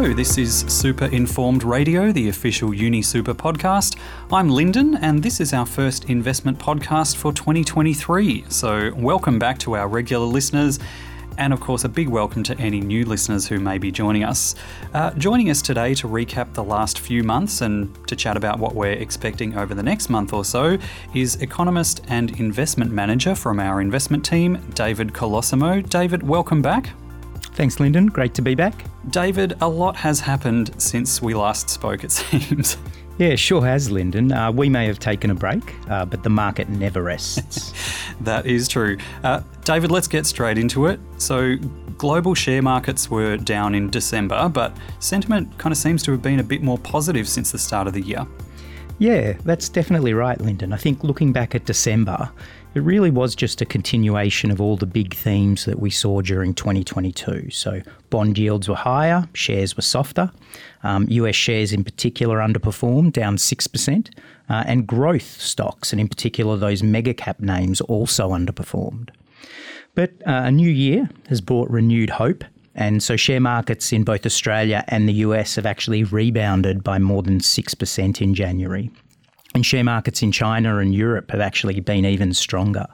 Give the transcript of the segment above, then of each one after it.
Hello, this is Super Informed Radio, the official UniSuper podcast. I'm Lyndon, and this is our first investment podcast for 2023. So, welcome back to our regular listeners. And of course, a big welcome to any new listeners who may be joining us. Uh, joining us today to recap the last few months and to chat about what we're expecting over the next month or so is economist and investment manager from our investment team, David Colosimo. David, welcome back. Thanks, Lyndon. Great to be back. David, a lot has happened since we last spoke, it seems. Yeah, sure has, Lyndon. Uh, we may have taken a break, uh, but the market never rests. that is true. Uh, David, let's get straight into it. So, global share markets were down in December, but sentiment kind of seems to have been a bit more positive since the start of the year. Yeah, that's definitely right, Lyndon. I think looking back at December, it really was just a continuation of all the big themes that we saw during 2022. So, bond yields were higher, shares were softer. Um, US shares in particular underperformed, down 6%, uh, and growth stocks, and in particular those mega cap names, also underperformed. But uh, a new year has brought renewed hope. And so, share markets in both Australia and the US have actually rebounded by more than 6% in January. And share markets in China and Europe have actually been even stronger.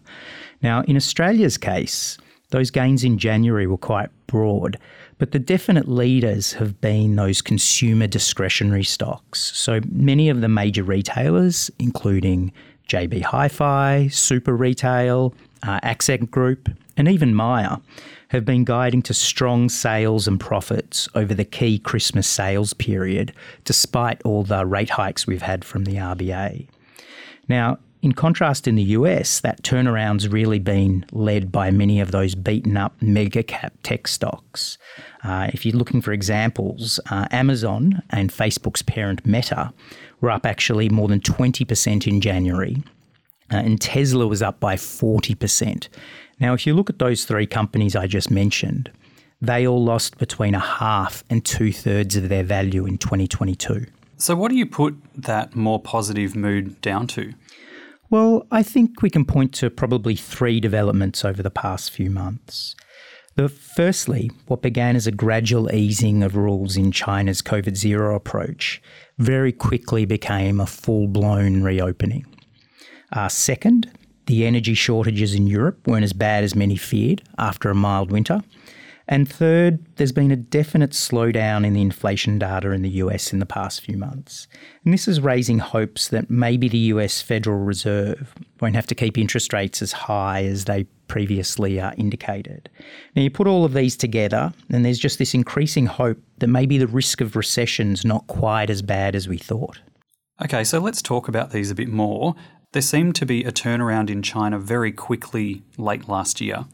Now, in Australia's case, those gains in January were quite broad, but the definite leaders have been those consumer discretionary stocks. So many of the major retailers, including JB Hi Fi, Super Retail, uh, Accent Group, and even Myer, have been guiding to strong sales and profits over the key Christmas sales period, despite all the rate hikes we've had from the RBA. Now, in contrast, in the US, that turnaround's really been led by many of those beaten up mega cap tech stocks. Uh, if you're looking for examples, uh, Amazon and Facebook's parent Meta were up actually more than 20% in January, uh, and Tesla was up by 40%. Now, if you look at those three companies I just mentioned, they all lost between a half and two thirds of their value in 2022. So, what do you put that more positive mood down to? Well, I think we can point to probably three developments over the past few months. The firstly, what began as a gradual easing of rules in China's COVID zero approach very quickly became a full blown reopening. Uh, second, the energy shortages in Europe weren't as bad as many feared after a mild winter. And third, there's been a definite slowdown in the inflation data in the US in the past few months. And this is raising hopes that maybe the US Federal Reserve won't have to keep interest rates as high as they previously uh, indicated. Now, you put all of these together, and there's just this increasing hope that maybe the risk of recession's not quite as bad as we thought. Okay, so let's talk about these a bit more. There seemed to be a turnaround in China very quickly late last year.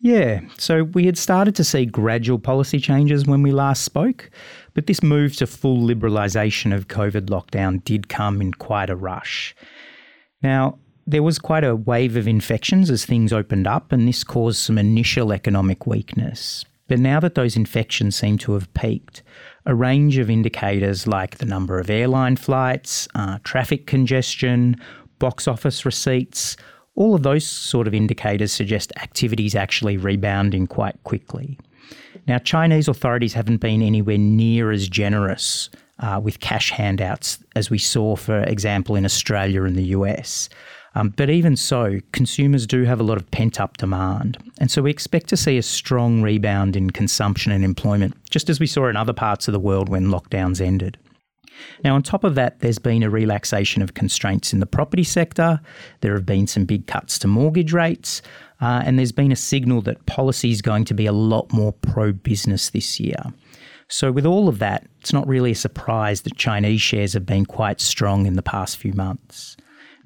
Yeah, so we had started to see gradual policy changes when we last spoke, but this move to full liberalisation of COVID lockdown did come in quite a rush. Now, there was quite a wave of infections as things opened up, and this caused some initial economic weakness. But now that those infections seem to have peaked, a range of indicators like the number of airline flights, uh, traffic congestion, box office receipts, all of those sort of indicators suggest activity is actually rebounding quite quickly. Now, Chinese authorities haven't been anywhere near as generous uh, with cash handouts as we saw, for example, in Australia and the US. Um, but even so, consumers do have a lot of pent up demand. And so we expect to see a strong rebound in consumption and employment, just as we saw in other parts of the world when lockdowns ended. Now, on top of that, there's been a relaxation of constraints in the property sector. There have been some big cuts to mortgage rates. Uh, and there's been a signal that policy is going to be a lot more pro business this year. So, with all of that, it's not really a surprise that Chinese shares have been quite strong in the past few months.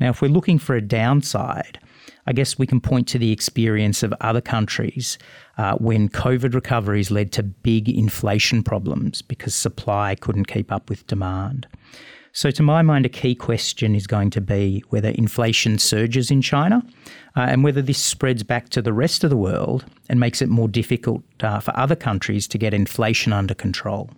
Now, if we're looking for a downside, I guess we can point to the experience of other countries uh, when COVID recoveries led to big inflation problems because supply couldn't keep up with demand. So, to my mind, a key question is going to be whether inflation surges in China uh, and whether this spreads back to the rest of the world and makes it more difficult uh, for other countries to get inflation under control.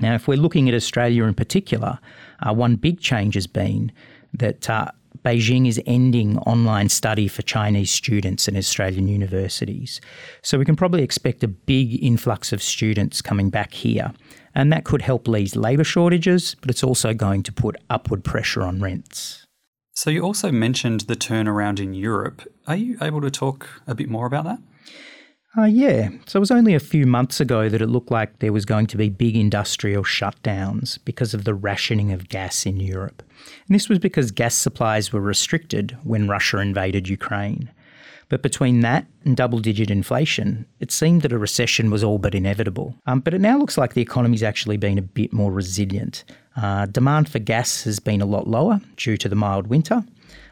Now, if we're looking at Australia in particular, uh, one big change has been that uh, Beijing is ending online study for Chinese students in Australian universities. So we can probably expect a big influx of students coming back here. And that could help ease labour shortages, but it's also going to put upward pressure on rents. So, you also mentioned the turnaround in Europe. Are you able to talk a bit more about that? Uh, yeah, so it was only a few months ago that it looked like there was going to be big industrial shutdowns because of the rationing of gas in Europe. And this was because gas supplies were restricted when Russia invaded Ukraine. But between that and double digit inflation, it seemed that a recession was all but inevitable. Um, but it now looks like the economy's actually been a bit more resilient. Uh, demand for gas has been a lot lower due to the mild winter.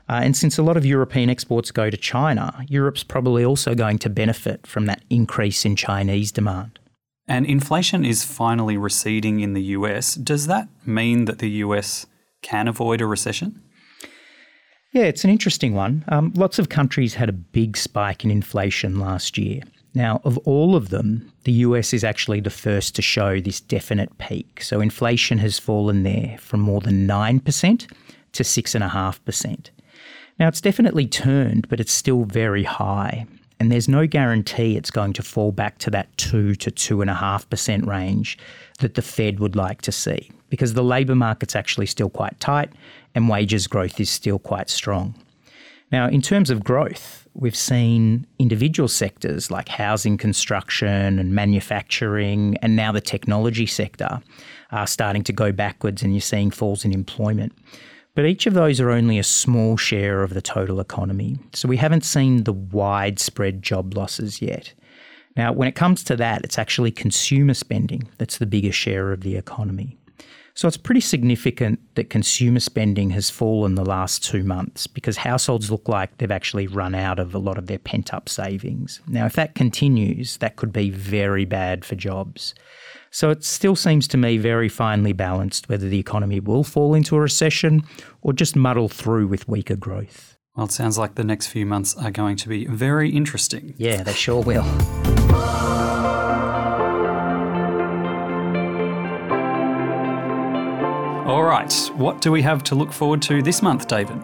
Uh, and since a lot of European exports go to China, Europe's probably also going to benefit from that increase in Chinese demand. And inflation is finally receding in the US. Does that mean that the US can avoid a recession? Yeah, it's an interesting one. Um, lots of countries had a big spike in inflation last year. Now, of all of them, the US is actually the first to show this definite peak. So inflation has fallen there from more than 9% to 6.5%. Now, it's definitely turned, but it's still very high. And there's no guarantee it's going to fall back to that 2 to 2.5% range that the Fed would like to see, because the labour market's actually still quite tight and wages growth is still quite strong. Now, in terms of growth, we've seen individual sectors like housing construction and manufacturing, and now the technology sector are starting to go backwards, and you're seeing falls in employment. But each of those are only a small share of the total economy. So we haven't seen the widespread job losses yet. Now, when it comes to that, it's actually consumer spending that's the biggest share of the economy. So it's pretty significant that consumer spending has fallen the last two months because households look like they've actually run out of a lot of their pent up savings. Now, if that continues, that could be very bad for jobs. So it still seems to me very finely balanced whether the economy will fall into a recession or just muddle through with weaker growth. Well, it sounds like the next few months are going to be very interesting. Yeah, they sure will. All right, what do we have to look forward to this month, David?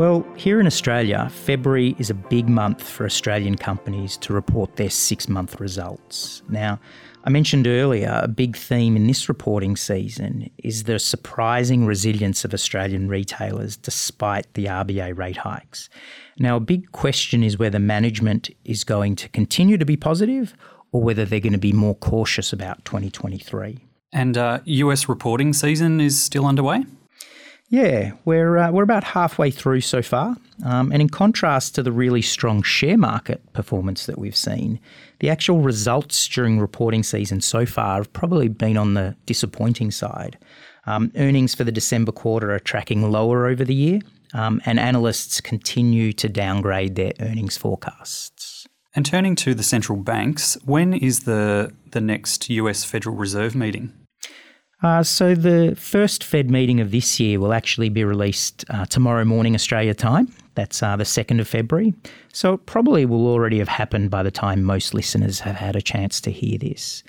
Well, here in Australia, February is a big month for Australian companies to report their six month results. Now, I mentioned earlier a big theme in this reporting season is the surprising resilience of Australian retailers despite the RBA rate hikes. Now, a big question is whether management is going to continue to be positive or whether they're going to be more cautious about 2023. And uh, US reporting season is still underway? Yeah, we're, uh, we're about halfway through so far. Um, and in contrast to the really strong share market performance that we've seen, the actual results during reporting season so far have probably been on the disappointing side. Um, earnings for the December quarter are tracking lower over the year, um, and analysts continue to downgrade their earnings forecasts. And turning to the central banks, when is the, the next US Federal Reserve meeting? Uh, so the first Fed meeting of this year will actually be released uh, tomorrow morning Australia time. That's uh, the 2nd of February. So it probably will already have happened by the time most listeners have had a chance to hear this.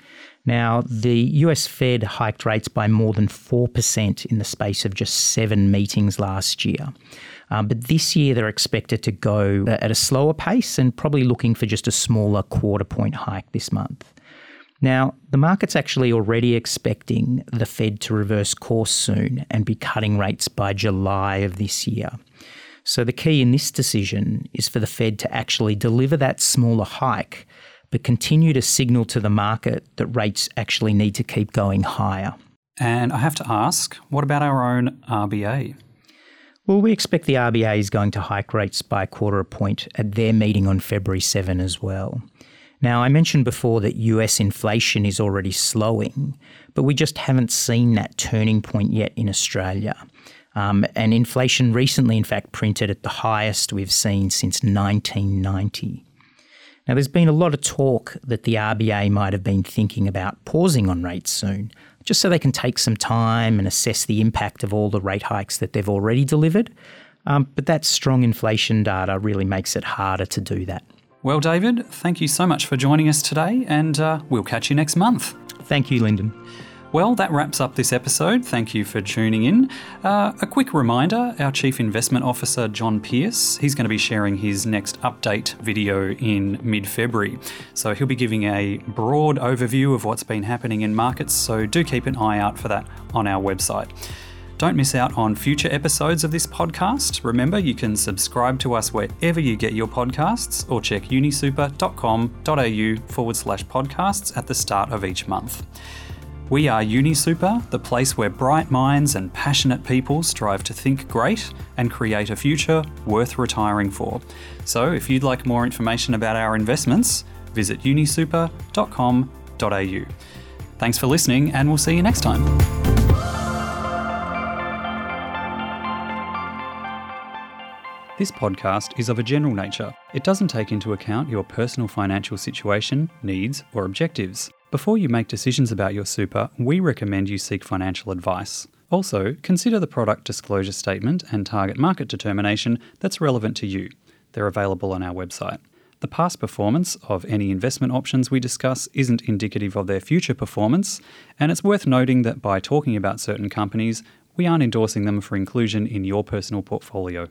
Now, the US Fed hiked rates by more than 4% in the space of just seven meetings last year. Um, but this year they're expected to go at a slower pace and probably looking for just a smaller quarter point hike this month. Now, the market's actually already expecting the Fed to reverse course soon and be cutting rates by July of this year. So, the key in this decision is for the Fed to actually deliver that smaller hike, but continue to signal to the market that rates actually need to keep going higher. And I have to ask, what about our own RBA? Well, we expect the RBA is going to hike rates by a quarter a point at their meeting on February 7 as well. Now, I mentioned before that US inflation is already slowing, but we just haven't seen that turning point yet in Australia. Um, and inflation recently, in fact, printed at the highest we've seen since 1990. Now, there's been a lot of talk that the RBA might have been thinking about pausing on rates soon, just so they can take some time and assess the impact of all the rate hikes that they've already delivered. Um, but that strong inflation data really makes it harder to do that. Well, David, thank you so much for joining us today, and uh, we'll catch you next month. Thank you, Lyndon. Well, that wraps up this episode. Thank you for tuning in. Uh, a quick reminder our Chief Investment Officer, John Pearce, he's going to be sharing his next update video in mid February. So he'll be giving a broad overview of what's been happening in markets, so do keep an eye out for that on our website. Don't miss out on future episodes of this podcast. Remember, you can subscribe to us wherever you get your podcasts or check unisuper.com.au forward slash podcasts at the start of each month. We are UniSuper, the place where bright minds and passionate people strive to think great and create a future worth retiring for. So, if you'd like more information about our investments, visit unisuper.com.au. Thanks for listening, and we'll see you next time. This podcast is of a general nature. It doesn't take into account your personal financial situation, needs, or objectives. Before you make decisions about your super, we recommend you seek financial advice. Also, consider the product disclosure statement and target market determination that's relevant to you. They're available on our website. The past performance of any investment options we discuss isn't indicative of their future performance, and it's worth noting that by talking about certain companies, we aren't endorsing them for inclusion in your personal portfolio.